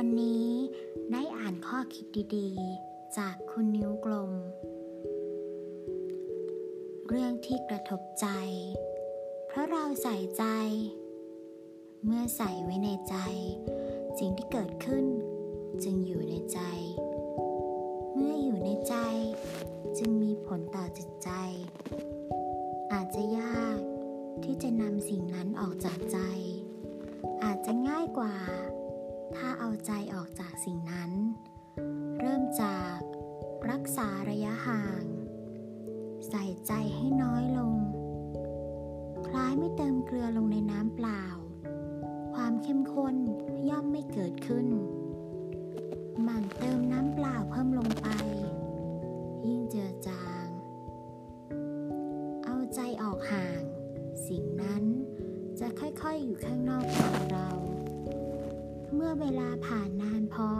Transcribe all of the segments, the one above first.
ันนี้ได้อ่านข้อคิดดีๆ จากคุณนิ้วกลม เรื่องที่กระทบใจ เพราะเราใส่ใจ เมื่อใส่ไว้ในใจ สิ่งที่เกิดขึ้น จึงอยู่ในใจ เมื่ออยู่ในใจ จึงมีผลต่อจิตใจ อาจจะยากที่จะนำสิ่งนั้นออกจากใจ อาจจะง่ายกว่า ถ้าเอาใจออกจากสิ่งนั้น เริ่มจากรักษาระยะห่าง ใส่ใจให้น้อยลง คล้ายไม่เติมเกลือลงในน้ำเปล่า ความเข้มข้นย่อมไม่เกิดขึ้น หมั่นเติมน้ำเปล่าเพิ่มลงไป ยิ่งเจือจาง เอาใจออกห่าง สิ่งนั้นจะค่อยๆอยู่ข้างนอกตัวเรา เมื่อเวลาผ่านนานพอ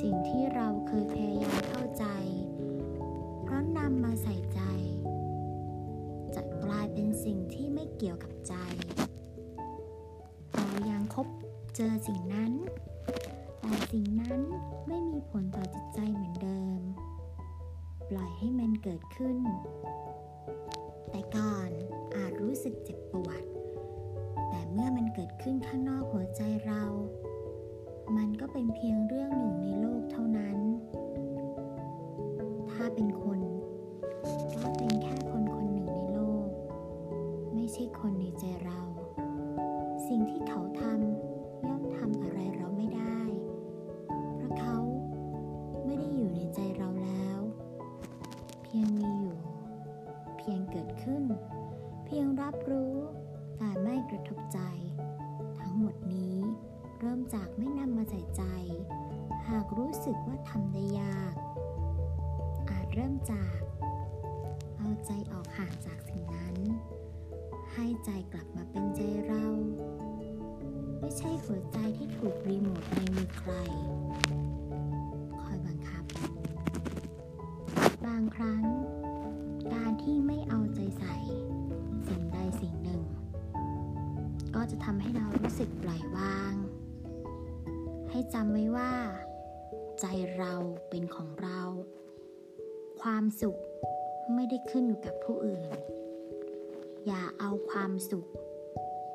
สิ่งที่เราเคยพยายามเข้าใจ เพราะนำมาใส่ใจ จะกลายเป็นสิ่งที่ไม่เกี่ยวกับใจ เรายังคบเจอสิ่งนั้น แต่สิ่งนั้นไม่มีผลต่อจิตใจเหมือนเดิม ปล่อยให้มันเกิดขึ้น แต่ก่อนอาจรู้สึกเจ็บปวด เกิดขึ้นข้างนอกหัวใจเรา มันก็เป็นเพียงเรื่องหนึ่งในโลกเท่านั้น ถ้าเป็นคนก็เป็นแค่คนคนหนึ่งในโลก ไม่ใช่คนในใจเรา สิ่งที่เขาทำย่อมทำอะไรเราไม่ได้ เพราะเขาไม่ได้อยู่ในใจเราแล้ว เพียงมีอยู่ เพียงเกิดขึ้น เพียงรับรู้แต่ไม่กระทบใจ สึกว่าทำได้ยาก อาจเริ่มจาก เอาใจออกห่างจากสิ่งนั้น ให้ใจกลับมาเป็นใจเรา ไม่ใช่หัวใจที่ถูกรีโมทในมือใคร คอยบังคับ บางครั้ง การที่ไม่เอาใจใส่ สิ่งใดสิ่งหนึ่ง ก็จะทำให้เรารู้สึกปล่อยวาง ให้จำไว้ว่า ใจเราเป็นของเรา ความสุขไม่ได้ขึ้นอยู่กับผู้อื่น อย่าเอาความสุข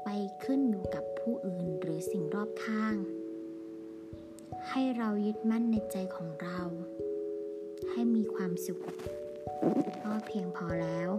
ไปขึ้นอยู่กับผู้อื่นหรือสิ่งรอบข้าง ให้เรายึดมั่นในใจของเรา ให้มีความสุข ก็เพียงพอแล้ว